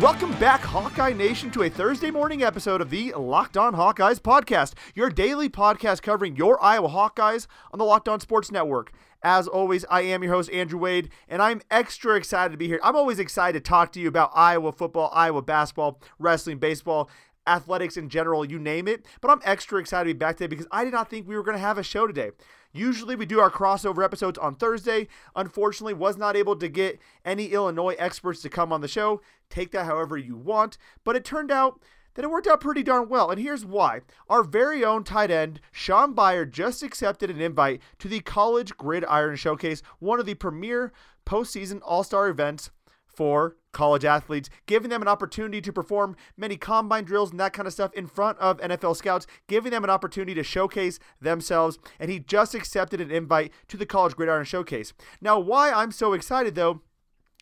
Welcome back, Hawkeye Nation, to a Thursday morning episode of the Locked On Hawkeyes podcast, your daily podcast covering your Iowa Hawkeyes on the Locked On Sports Network. As always, I am your host, Andrew Wade, and I'm extra excited to be here. I'm always excited to talk to you about Iowa football, Iowa basketball, wrestling, baseball, athletics in general, you name it. But I'm extra excited to be back today because I did not think we were going to have a show today. Usually we do our crossover episodes on Thursday. Unfortunately, was not able to get any Illinois experts to come on the show. Take that however you want. But it turned out that it worked out pretty darn well. And here's why. Our very own tight end, Shaun Beyer, just accepted an invite to the College Gridiron Showcase, one of the premier postseason all star events for college athletes, giving them an opportunity to perform many combine drills and that kind of stuff in front of NFL scouts, giving them an opportunity to showcase themselves. And he just accepted an invite to the College Gridiron Showcase. Now, why I'm so excited though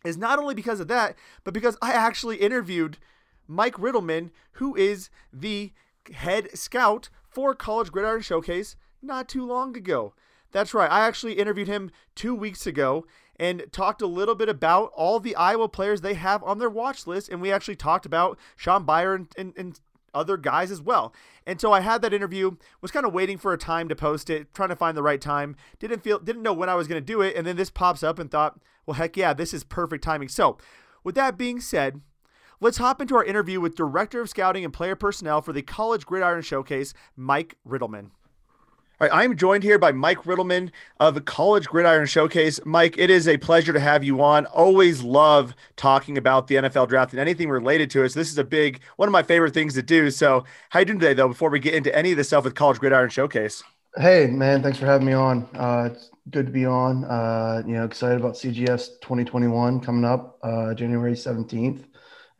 is not only because of that, but because I actually interviewed Mike Riddleman, who is the head scout for College Gridiron Showcase, not too long ago. That's right. I actually interviewed him two weeks ago and talked a little bit about all the Iowa players they have on their watch list. And we actually talked about Shaun Beyer and, and, and other guys as well. And so I had that interview, was kind of waiting for a time to post it, trying to find the right time. Didn't feel didn't know when I was going to do it, and then this pops up and thought, "Well, heck yeah, this is perfect timing." So, with that being said, let's hop into our interview with Director of Scouting and Player Personnel for the College Gridiron Showcase, Mike Riddleman. All right, I'm joined here by Mike Riddleman of the College Gridiron Showcase. Mike, it is a pleasure to have you on. Always love talking about the NFL draft and anything related to it. So this is a big one of my favorite things to do. So how you doing today, though? Before we get into any of the stuff with College Gridiron Showcase. Hey, man, thanks for having me on. Uh, it's good to be on. Uh, you know, excited about CGS 2021 coming up uh, January 17th,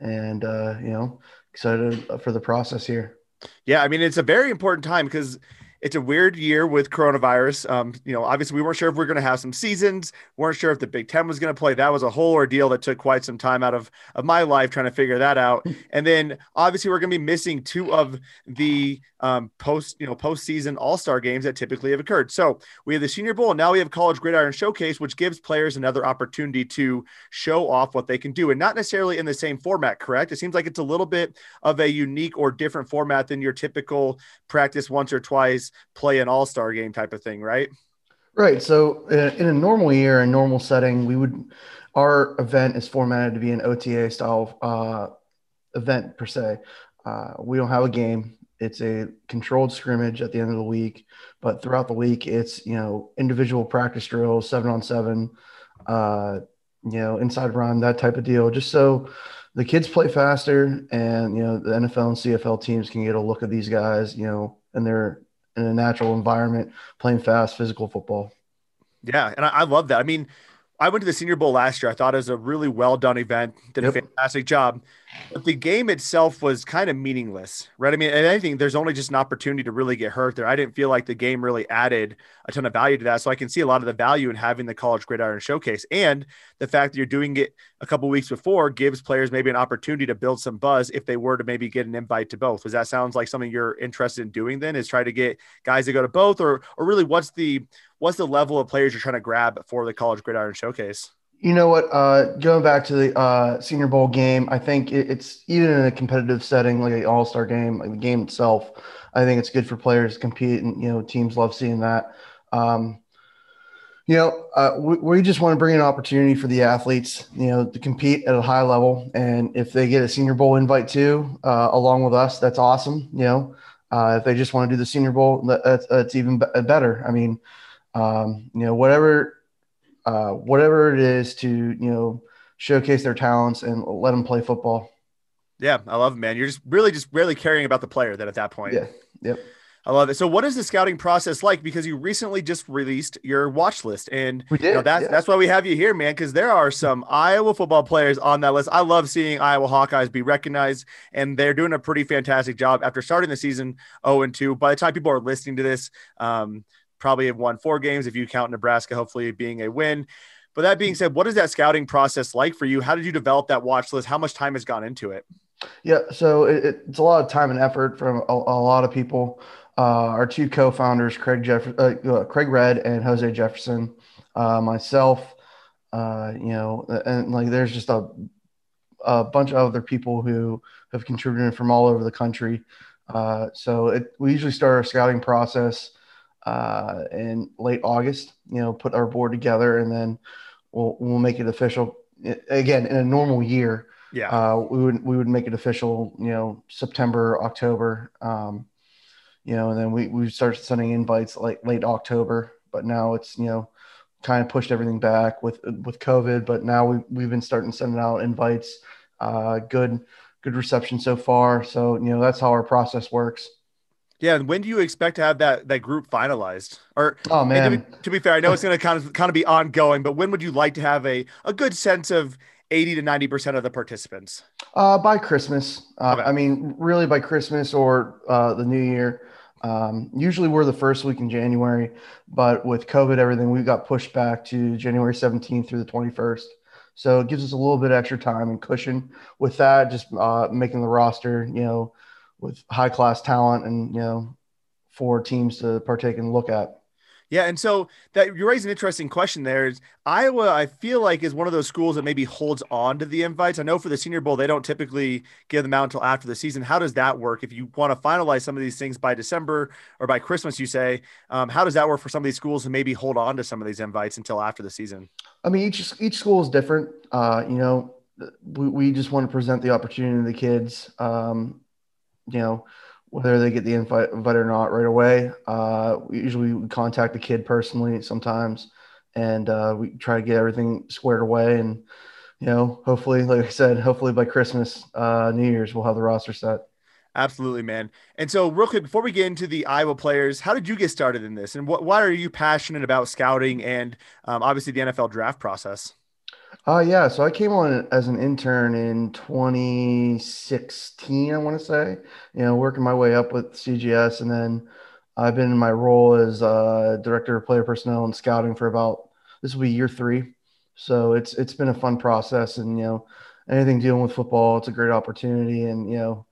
and uh, you know, excited for the process here. Yeah, I mean, it's a very important time because it's a weird year with coronavirus. Um, you know, obviously we weren't sure if we are going to have some seasons, We weren't sure if the Big Ten was going to play. That was a whole ordeal that took quite some time out of, of my life trying to figure that out. And then obviously we're going to be missing two of the um, post, you know, postseason all-star games that typically have occurred. So we have the Senior Bowl, and now we have College Gridiron Showcase, which gives players another opportunity to show off what they can do, and not necessarily in the same format. Correct? It seems like it's a little bit of a unique or different format than your typical practice once or twice play an all star game type of thing, right? Right. So uh, in a normal year, a normal setting, we would our event is formatted to be an OTA style uh, event per se. Uh, we don't have a game. It's a controlled scrimmage at the end of the week, but throughout the week, it's you know individual practice drills, seven on seven, uh, you know inside run, that type of deal, just so the kids play faster, and you know the NFL and CFL teams can get a look at these guys, you know, and they're in a natural environment, playing fast, physical football. Yeah, and I, I love that. I mean, I went to the Senior Bowl last year. I thought it was a really well done event. Did yep. a fantastic job. But the game itself was kind of meaningless, right? I mean, and I think there's only just an opportunity to really get hurt there. I didn't feel like the game really added a ton of value to that. So I can see a lot of the value in having the college gridiron showcase. And the fact that you're doing it a couple weeks before gives players maybe an opportunity to build some buzz if they were to maybe get an invite to both. Does that sounds like something you're interested in doing then is try to get guys to go to both or or really what's the what's the level of players you're trying to grab for the college gridiron showcase? You know what? Uh, going back to the uh, Senior Bowl game, I think it, it's even in a competitive setting, like an All Star game, like the game itself. I think it's good for players to compete, and you know, teams love seeing that. Um, you know, uh, we, we, just want to bring an opportunity for the athletes, you know, to compete at a high level, and if they get a Senior Bowl invite too, uh, along with us, that's awesome. You know, uh, if they just want to do the Senior Bowl, that's, that's even better. I mean, um, you know, whatever uh, whatever it is to you know showcase their talents and let them play football. Yeah, I love it, man. You're just really just really caring about the player then at that point. Yeah. Yep. I love it. So, what is the scouting process like? Because you recently just released your watch list, and we did. You know, that's yeah. that's why we have you here, man. Because there are some Iowa football players on that list. I love seeing Iowa Hawkeyes be recognized, and they're doing a pretty fantastic job after starting the season 0 and 2. By the time people are listening to this, um, probably have won four games if you count Nebraska, hopefully being a win. But that being said, what is that scouting process like for you? How did you develop that watch list? How much time has gone into it? Yeah, so it, it's a lot of time and effort from a, a lot of people. Uh, our two co-founders, Craig Jeff, uh, uh Craig Red and Jose Jefferson, uh, myself, uh, you know, and like there's just a a bunch of other people who have contributed from all over the country. So it, we usually start our scouting process uh, in late August. You know, put our board together, and then we'll we'll make it official. Again, in a normal year, yeah, uh, we would we would make it official. You know, September, October. Um, you know, and then we we start sending invites like late October. But now it's you know kind of pushed everything back with with COVID. But now we we've been starting sending out invites. Uh, good good reception so far. So you know that's how our process works. Yeah, and when do you expect to have that that group finalized? Or oh man, to be, to be, fair, I know it's going to kind of kind of be ongoing, but when would you like to have a a good sense of eighty to ninety percent of the participants? Uh, by Christmas. Uh, okay. I mean, really by Christmas or uh, the New Year. Um, usually we're the first week in January, but with COVID, everything we got pushed back to January 17th through the 21st. So it gives us a little bit extra time and cushion with that, just uh, making the roster, you know, with high class talent and, you know, for teams to partake and look at. Yeah, and so that you raise an interesting question there. Is Iowa? I feel like is one of those schools that maybe holds on to the invites. I know for the Senior Bowl they don't typically give them out until after the season. How does that work? If you want to finalize some of these things by December or by Christmas, you say, um, how does that work for some of these schools to maybe hold on to some of these invites until after the season? I mean, each each school is different. Uh, you know, we, we just want to present the opportunity to the kids. Um, you know whether they get the invite, or not right away. Uh, we usually we contact the kid personally sometimes, and uh, we try to get everything squared away. And you know, hopefully, like I said, hopefully by Christmas, uh, New Year's, we'll have the roster set. Absolutely, man. And so, real quick, before we get into the Iowa players, how did you get started in this, and what, why are you passionate about scouting and um, obviously the NFL draft process? Uh, yeah. So I came on as an intern in 2016, I want to say, you know, working my way up with CGS. And then I've been in my role as uh, director of player personnel and scouting for about, this will be year three. So it's, it's been a fun process and, you know, anything dealing with football, it's a great opportunity. And, you know,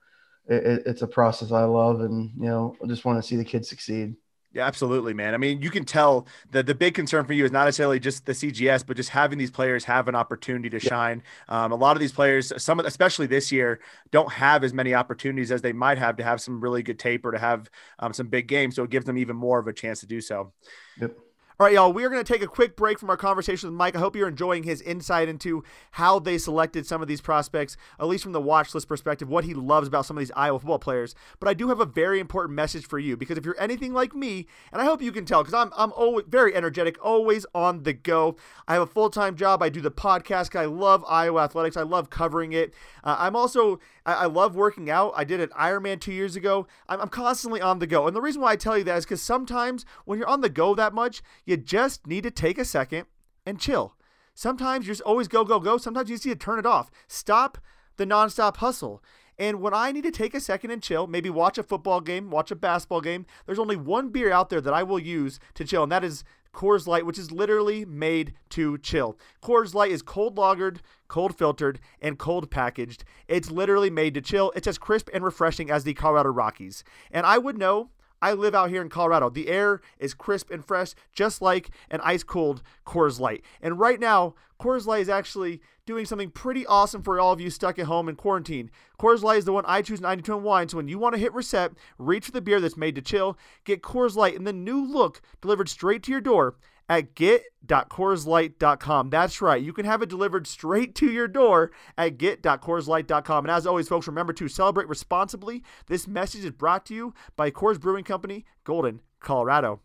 it, it's a process I love and, you know, I just want to see the kids succeed. Yeah, absolutely, man. I mean, you can tell that the big concern for you is not necessarily just the CGS, but just having these players have an opportunity to yeah. shine. Um, a lot of these players, some especially this year, don't have as many opportunities as they might have to have some really good tape or to have um, some big games. So it gives them even more of a chance to do so. Yep. All right, y'all, we are going to take a quick break from our conversation with Mike. I hope you're enjoying his insight into how they selected some of these prospects, at least from the watch list perspective, what he loves about some of these Iowa football players. But I do have a very important message for you because if you're anything like me, and I hope you can tell because I'm, I'm always very energetic, always on the go. I have a full time job. I do the podcast. I love Iowa athletics. I love covering it. Uh, I'm also I, I, love working out. I did an Ironman two years ago. I'm, I'm constantly on the go. And the reason why I tell you that is because sometimes when you're on the go that much, you just need to take a second and chill. Sometimes you just always go, go, go. Sometimes you just need to turn it off. Stop the nonstop hustle. And when I need to take a second and chill, maybe watch a football game, watch a basketball game, there's only one beer out there that I will use to chill, and that is Coors Light, which is literally made to chill. Coors Light is cold lagered, cold filtered, and cold packaged. It's literally made to chill. It's as crisp and refreshing as the Colorado Rockies. And I would know I live out here in Colorado. The air is crisp and fresh, just like an ice cold Coors Light. And right now, Coors Light is actually doing something pretty awesome for all of you stuck at home in quarantine. Coors Light is the one I choose 92 and wine. So when you want to hit reset, reach for the beer that's made to chill. Get Coors Light in the new look delivered straight to your door at get.coorslight.com. That's right. You can have it delivered straight to your door at get.coorslight.com. And as always, folks, remember to celebrate responsibly. This message is brought to you by Coors Brewing Company, Golden, Colorado.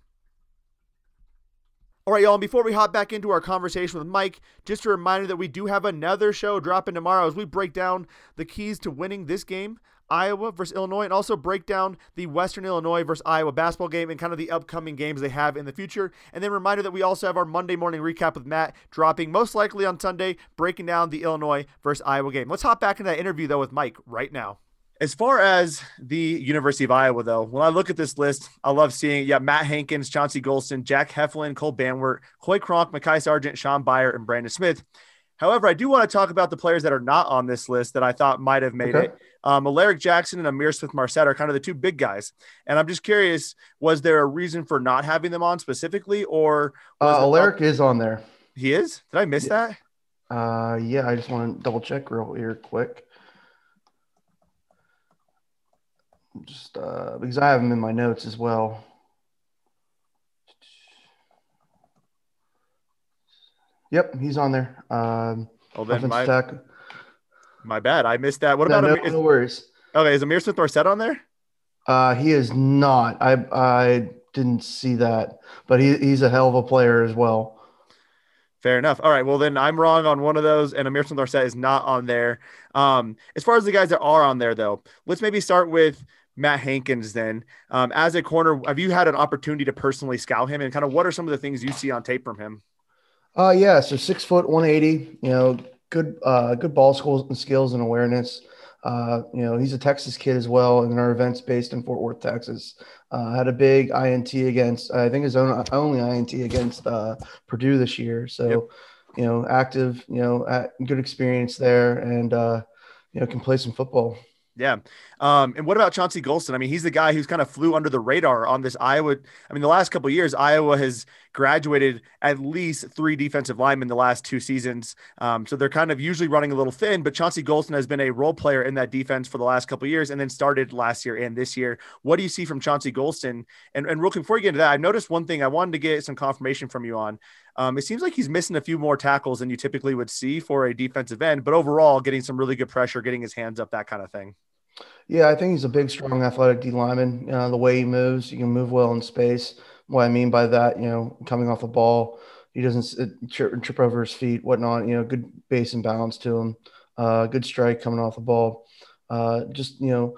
All right, y'all, and before we hop back into our conversation with Mike, just a reminder that we do have another show dropping tomorrow as we break down the keys to winning this game Iowa versus Illinois, and also break down the Western Illinois versus Iowa basketball game and kind of the upcoming games they have in the future. And then reminder that we also have our Monday morning recap with Matt dropping most likely on Sunday, breaking down the Illinois versus Iowa game. Let's hop back into that interview though with Mike right now. As far as the University of Iowa, though, when I look at this list, I love seeing yeah Matt Hankins, Chauncey Golston, Jack Heflin, Cole Banwart, Coy Cronk, Mekhi Sargent, Shaun Beyer, and Brandon Smith. However, I do want to talk about the players that are not on this list that I thought might have made Okay. it. Um, Alaric Jackson and Ihmir Smith-Marsette are kind of the two big guys. And I'm just curious, was there a reason for not having them on specifically, or was Uh, Alaric is on there. he is? Did I miss that? Uh, yeah, I just want to double check real here quick. Just uh, because I have him in my notes as well. Yep, he's on there. Um, Oh, then my, my bad. I missed that. What No, about no, Ihmir? is- no worries. okay, is Ihmir Smith-Marsette on there? Uh, he is not. I I didn't see that, but he, he's a hell of a player as well. Fair enough. All right. Well, then I'm wrong on one of those, and Ihmir Smith-Marsette is not on there. Um, as far as the guys that are on there, though, let's maybe start with Matt Hankins. Then, um, as a corner, have you had an opportunity to personally scout him, and kind of what are some of the things you see on tape from him? Uh, yeah. So six foot, one eighty. You know, good, uh, good ball skills and skills and awareness. Uh, you know, he's a Texas kid as well, and our events based in Fort Worth, Texas. Uh, had a big INT against, I think his own only INT against uh, Purdue this year. So, Yep. you know, active. You know, at, good experience there, and uh, you know, can play some football. Yeah. Um, and what about Chauncey Golston? I mean, he's the guy who's kind of flew under the radar on this Iowa. I mean, the last couple years, Iowa has graduated at least three defensive linemen the last two seasons. Um, so they're kind of usually running a little thin, but Chauncey Golston has been a role player in that defense for the last couple years and then started last year and this year. What do you see from Chauncey Golston? And, and real quick, before you get into that, I noticed one thing I wanted to get some confirmation from you on. Um, it seems like he's missing a few more tackles than you typically would see for a defensive end, but overall, getting some really good pressure, getting his hands up, that kind of thing. Yeah, I think he's a big, strong, athletic D lineman. Uh, the way he moves, he can move well in space. What I mean by that, you know, coming off the ball, he doesn't sit, trip, trip over his feet, whatnot. You know, good base and balance to him. Uh, good strike coming off the ball. Uh, just you know,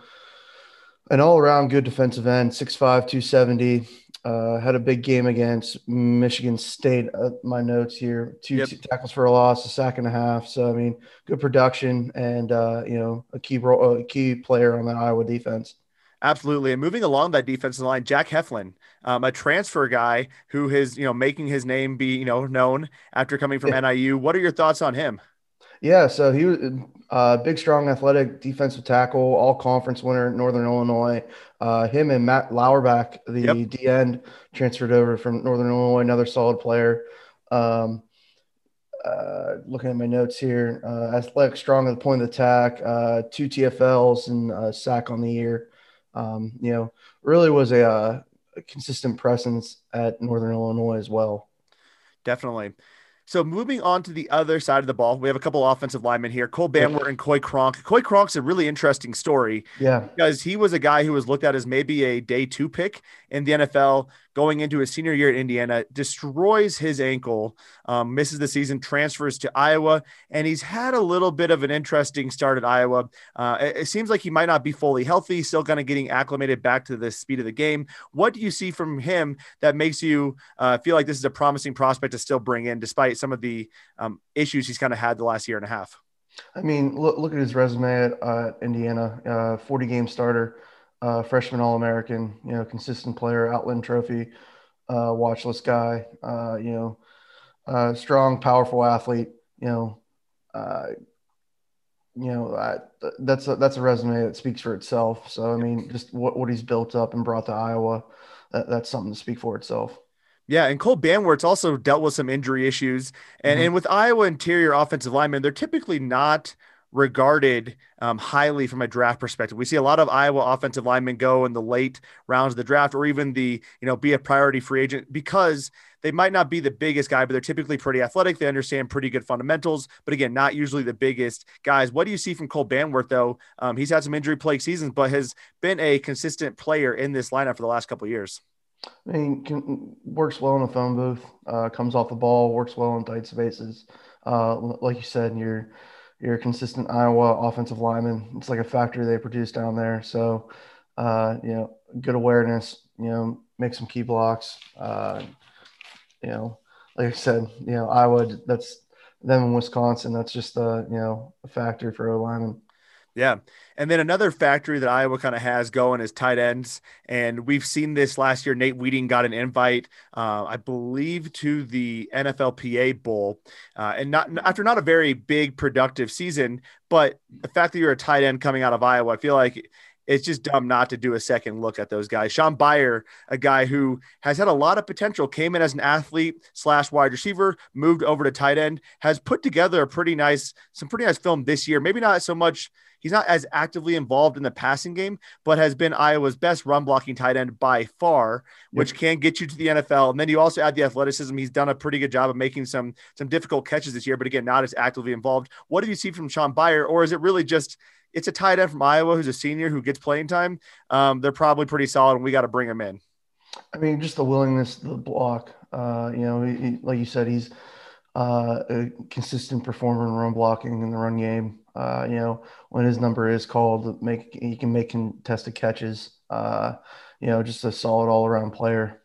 an all-around good defensive end. 6'5", 270. Uh, had a big game against Michigan State. Uh, my notes here: two Yep. tackles for a loss, a sack and a half. So I mean, good production, and uh, you know, a key role, a key player on that Iowa defense. Absolutely. And moving along that defensive line, Jack Heflin, um, a transfer guy who is, you know, making his name be, you know, known after coming from Yeah. NIU. What are your thoughts on him? Yeah, so he was uh, big, strong, athletic defensive tackle, all conference winner at Northern Illinois. Uh, him and Matt Lauerbach, the Yep. D end, transferred over from Northern Illinois, another solid player. Um, uh, looking at my notes here, uh, athletic, strong at the point of attack, uh, two TFLs and a sack on the year. Um, you know, really was a, uh, a consistent presence at Northern Illinois as well. Definitely. So moving on to the other side of the ball, we have a couple offensive linemen here, Cole Banwart and Coy Cronk. Coy Cronk's a really interesting story Yeah. because he was a guy who was looked at as maybe a day two pick in the NFL going into his senior year at Indiana, destroys his ankle, um, misses the season, transfers to Iowa, and he's had a little bit of an interesting start at Iowa. Uh, it, it seems like he might not be fully healthy, still kind of getting acclimated back to the speed of the game. What do you see from him that makes you uh, feel like this is a promising prospect to still bring in, despite some of the um, issues he's kind of had the last year and a half? I mean, look, look at his resume at uh, Indiana, uh, 40 game starter, uh, freshman All American, you know, consistent player, Outland Trophy, uh, watch list guy, uh, you know, uh, strong, powerful athlete, you know, uh, you know, I, that's a, that's a resume that speaks for itself. So, I mean, just what, what he's built up and brought to Iowa, that, that's something to speak for itself. Yeah, and Cole Banwart's also dealt with some injury issues, and Mhm. and with Iowa interior offensive linemen, they're typically not regarded um, highly from a draft perspective. We see a lot of Iowa offensive linemen go in the late rounds of the draft, or even the you know be a priority free agent because they might not be the biggest guy, but they're typically pretty athletic. They understand pretty good fundamentals, but again, not usually the biggest guys. What do you see from Cole Banwart though? Um, he's had some injury plagued seasons, but has been a consistent player in this lineup for the last couple years. I mean, can, works well in a phone booth. Uh, comes off the ball, works well in tight spaces. Uh, like you said, you're you're a consistent Iowa offensive lineman. It's like a factory they produce down there. So, uh, you know, good awareness. You know, make some key blocks. Uh, you know, like I said, you know, Iowa. That's them in Wisconsin. That's just uh, you know a factory for a lineman. Yeah. And then another factory that Iowa kind of has going is tight ends. And we've seen this last year. Nate Wieting got an invite, uh, I believe, to the NFLPA Bowl. Uh, and not after not a very big productive season, but the fact that you're a tight end coming out of Iowa, I feel like it's just dumb not to do a second look at those guys. Shaun Beyer, a guy who has had a lot of potential, came in as an athlete slash wide receiver, moved over to tight end, has put together a pretty nice, some pretty nice film this year. Maybe not so much He's not as actively involved in the passing game, but has been Iowa's best run blocking tight end by far, which yep. can get you to the NFL. And then you also add the athleticism. He's done a pretty good job of making some some difficult catches this year, but again, not as actively involved. What do you see from Shaun Beyer, or is it really just it's a tight end from Iowa who's a senior who gets playing time? Um, they're probably pretty solid, and we got to bring him in. I mean, just the willingness to block. Uh, you know, he, like you said, he's uh, a consistent performer in run blocking in the run game. Uh, you know, when his number is called, make he can make contested catches. Uh, you know, just a solid all around player.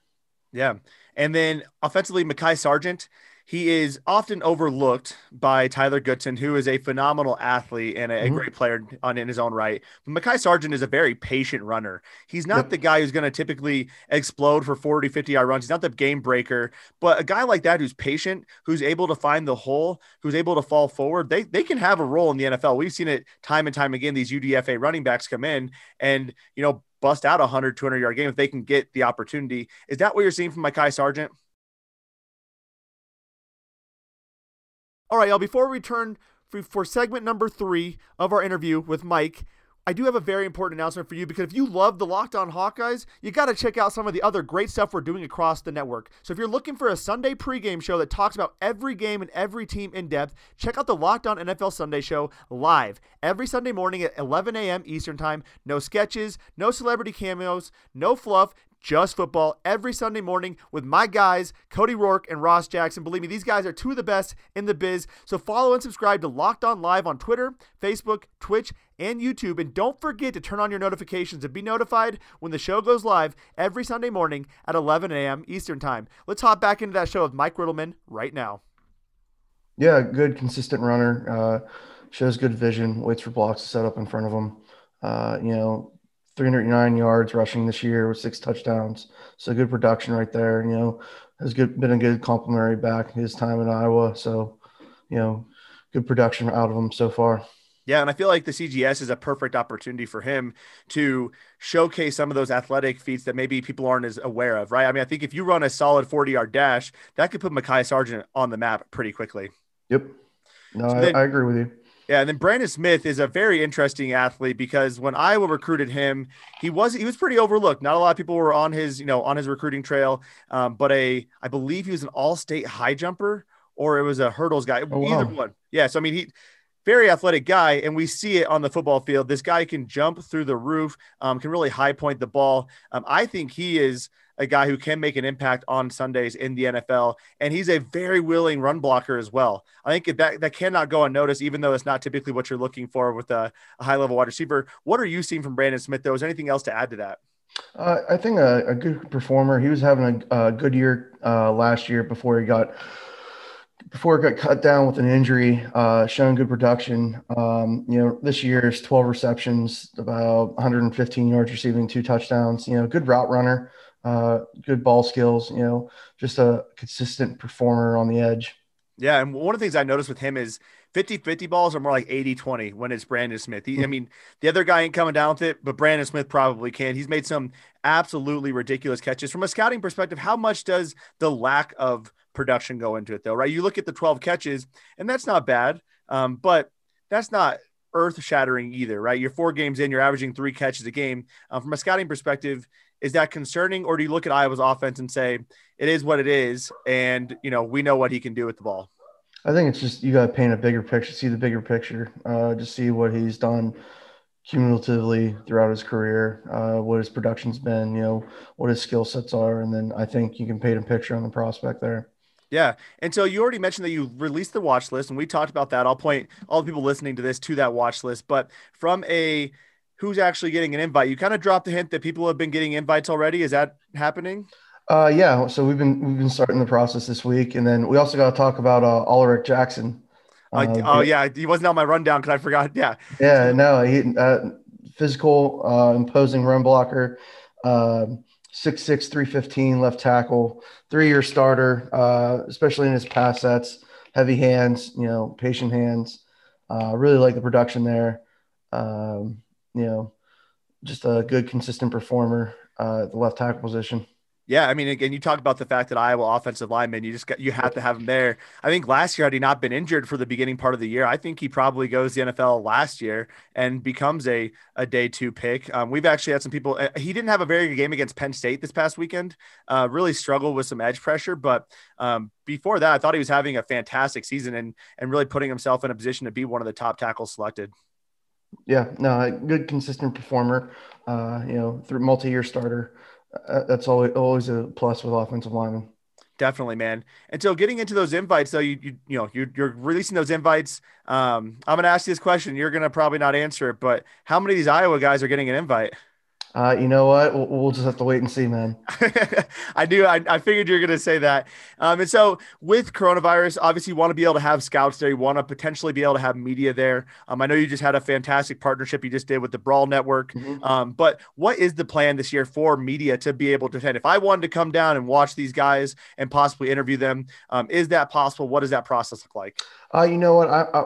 Yeah, and then offensively, Mekhi Sargent he is often overlooked by Tyler Goodson, who is a phenomenal athlete and a, mm-hmm. great player on in his own right. But Mekhi Sargent is a very patient runner. He's not yep. the guy who's going to typically explode for 40, 50 yard runs. He's not the game breaker, but a guy like that who's patient, who's able to find the hole, who's able to fall forward, they, they can have a role in the NFL. We've seen it time and time again. These UDFA running backs come in and, you know, bust out a 100, 200 yard game if they can get the opportunity. Is that what you're seeing from Mekhi Sargent? All right, y'all, before we return for, for segment number three of our interview with Mike, I do have a very important announcement for you because if you love the Locked On Hawkeyes, you got to check out some of the other great stuff we're doing across the network. So if you're looking for a Sunday pregame show that talks about every game and every team in depth, check out the Locked On NFL Sunday show live every Sunday morning at 11 a.m. Eastern Time. No sketches, no celebrity cameos, no fluff, just football every Sunday morning with my guys, Cody Rourke and Ross Jackson. Believe me, these guys are two of the best in the biz. So follow and subscribe to Locked On Live on Twitter, Facebook, Twitch, and YouTube. And don't forget to turn on your notifications and be notified when the show goes live every Sunday morning at 11 a.m. Eastern Time. Let's hop back into that show with Mike Riddleman right now. Yeah, good, consistent runner. Uh, shows good vision, waits for blocks to set up in front of him. Uh, you know, 309 yards rushing this year with six touchdowns. So good production right there. You know, has good been a good complimentary back his time in Iowa. So, you know, good production out of him so far. Yeah, and I feel like the CGS is a perfect opportunity for him to showcase some of those athletic feats that maybe people aren't as aware of, right? I mean, I think if you run a solid 40 yard dash, that could put Mekhi Sargent on the map pretty quickly. Yep. No, so I, then, I agree with you. Yeah, and then Brandon Smith is a very interesting athlete because when Iowa recruited him, he was he was pretty overlooked. Not a lot of people were on his you know on his recruiting trail, um, but a I believe he was an all-state high jumper or it was a hurdles guy. Oh, Either wow. one. Yeah, so I mean he very athletic guy, and we see it on the football field. This guy can jump through the roof, um, can really high point the ball. Um, I think he is a guy who can make an impact on Sundays in the NFL, and he's a very willing run blocker as well. I think that that cannot go unnoticed, even though it's not typically what you're looking for with a, a high level wide receiver. What are you seeing from Brandon Smith? Though, is anything else to add to that? Uh, I think a, a, good performer. He was having a, a good year uh, last year before he got before it got cut down with an injury, uh, showing good production. Um, you know, this year's 12 receptions, about 115 yards receiving, two touchdowns. You know, good route runner uh, good ball skills, you know, just a consistent performer on the edge. Yeah. And one of the things I noticed with him is 50 50 balls are more like 80 20 when it's Brandon Smith. He, I hmm. mean, the other guy ain't coming down with it, but Brandon Smith probably can. He's made some absolutely ridiculous catches. From a scouting perspective, how much does the lack of production go into it, though, right? You look at the 12 catches, and that's not bad, um, but that's not earth shattering either, right? You're four games in, you're averaging three catches a game. Um, from a scouting perspective, is that concerning, or do you look at Iowa's offense and say it is what it is, and you know we know what he can do with the ball? I think it's just you got to paint a bigger picture, see the bigger picture, uh, just see what he's done cumulatively throughout his career, uh, what his production's been, you know, what his skill sets are, and then I think you can paint a picture on the prospect there. Yeah. And so you already mentioned that you released the watch list, and we talked about that. I'll point all the people listening to this to that watch list. But from a who's actually getting an invite. You kind of dropped the hint that people have been getting invites already. Is that happening? Uh, yeah. So we've been we've been starting the process this week, and then we also got to talk about uh, Alaric Jackson. Uh, oh yeah, he wasn't on my rundown because I forgot. Yeah. Yeah, no, he uh, physical, uh, imposing run blocker, uh, six six three fifteen left tackle, three year starter, uh, especially in his pass sets, heavy hands, you know, patient hands. Uh, really like the production there. Um, you know, just a good consistent performer uh, at the left tackle position. Yeah, I mean, again, you talk about the fact that Iowa offensive lineman, you just got you have to have him there. I think last year had he not been injured for the beginning part of the year, I think he probably goes the NFL last year and becomes a a day two pick. Um, we've actually had some people. Uh, he didn't have a very good game against Penn State this past weekend. Uh, really struggled with some edge pressure, but um, before that, I thought he was having a fantastic season and and really putting himself in a position to be one of the top tackles selected. Yeah, no, a good consistent performer. Uh, you know, through multi-year starter uh, that's always always a plus with offensive linemen. Definitely, man. And so, getting into those invites, though, you you, you know you're, you're releasing those invites. Um, I'm going to ask you this question. You're going to probably not answer it, but how many of these Iowa guys are getting an invite? Uh, you know what? We'll, we'll, just have to wait and see, man. I do. I, I figured you're going to say that. Um, and so, with coronavirus, obviously, you want to be able to have scouts there. You want to potentially be able to have media there. Um, I know you just had a fantastic partnership you just did with the Brawl Network. Mm-hmm. Um, but what is the plan this year for media to be able to attend? If I wanted to come down and watch these guys and possibly interview them, um, is that possible? What does that process look like? Uh, you know what? I, I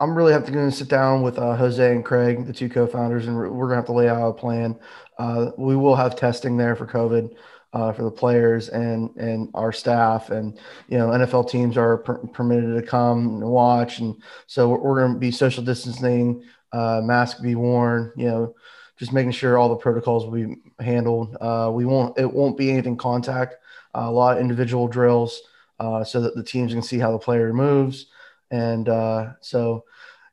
I'm really have to sit down with uh, Jose and Craig, the two co-founders, and we're, we're gonna have to lay out a plan. Uh, we will have testing there for COVID uh, for the players and and our staff, and you know NFL teams are per- permitted to come and watch, and so we're, we're gonna be social distancing, uh, mask be worn, you know, just making sure all the protocols will be handled. Uh, we won't it won't be anything contact, uh, a lot of individual drills, so that the teams can see how the player moves and uh, so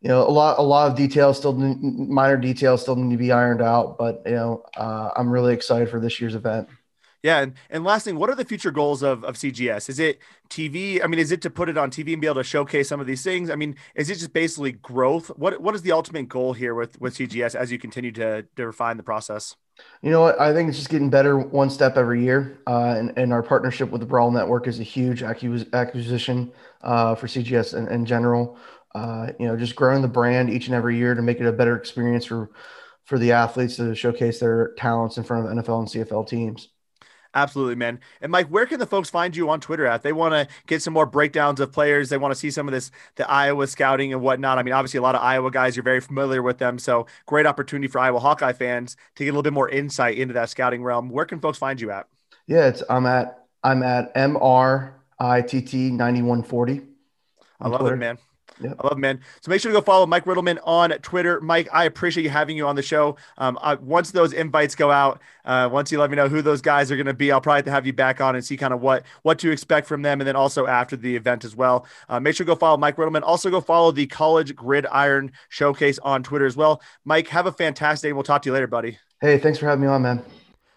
you know a lot a lot of details still minor details still need to be ironed out but you know uh, i'm really excited for this year's event. Yeah and, and last thing what are the future goals of, of cgs is it tv i mean is it to put it on tv and be able to showcase some of these things? I mean is it just basically growth? What what is the ultimate goal here with with cgs as you continue to, to refine the process? You know what? I think it's just getting better one step every year. Uh, and, and our partnership with the Brawl Network is a huge acquisition uh, for CGS in, in general. Uh, you know, just growing the brand each and every year to make it a better experience for for the athletes to showcase their talents in front of NFL and CFL teams. Absolutely, man. And Mike, where can the folks find you on Twitter at? They want to get some more breakdowns of players. They want to see some of this, the Iowa scouting and whatnot. I mean, obviously, a lot of Iowa guys, you're very familiar with them. So, great opportunity for Iowa Hawkeye fans to get a little bit more insight into that scouting realm. Where can folks find you at? Yeah, it's I'm at I'm at M R I T T ninety one forty. I love Twitter. it, man. Yep. I love it, man. So make sure to go follow Mike Riddleman on Twitter. Mike, I appreciate you having you on the show. Um, I, once those invites go out, uh, once you let me know who those guys are going to be, I'll probably have to have you back on and see kind of what what to expect from them, and then also after the event as well. Uh, make sure to go follow Mike Riddleman. Also go follow the College Gridiron Showcase on Twitter as well. Mike, have a fantastic day. We'll talk to you later, buddy. Hey, thanks for having me on, man.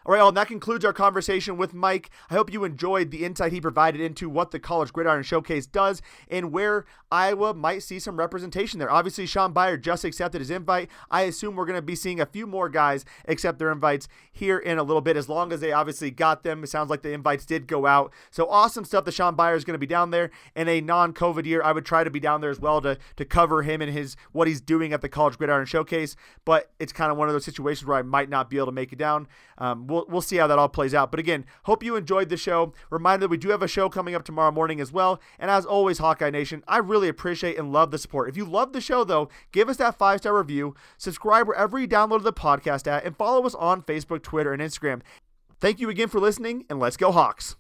All right, well, that concludes our conversation with Mike. I hope you enjoyed the insight he provided into what the College Gridiron Showcase does and where Iowa might see some representation there. Obviously, Shaun Beyer just accepted his invite. I assume we're going to be seeing a few more guys accept their invites here in a little bit, as long as they obviously got them. It sounds like the invites did go out. So awesome stuff that Shaun Beyer is going to be down there in a non-COVID year. I would try to be down there as well to to cover him and his what he's doing at the College Gridiron Showcase. But it's kind of one of those situations where I might not be able to make it down. Um, we'll, we'll see how that all plays out. But again, hope you enjoyed the show. Reminder that we do have a show coming up tomorrow morning as well. And as always, Hawkeye Nation, I really appreciate and love the support. If you love the show, though, give us that five star review, subscribe wherever you download the podcast at, and follow us on Facebook, Twitter, and Instagram. Thank you again for listening, and let's go, Hawks.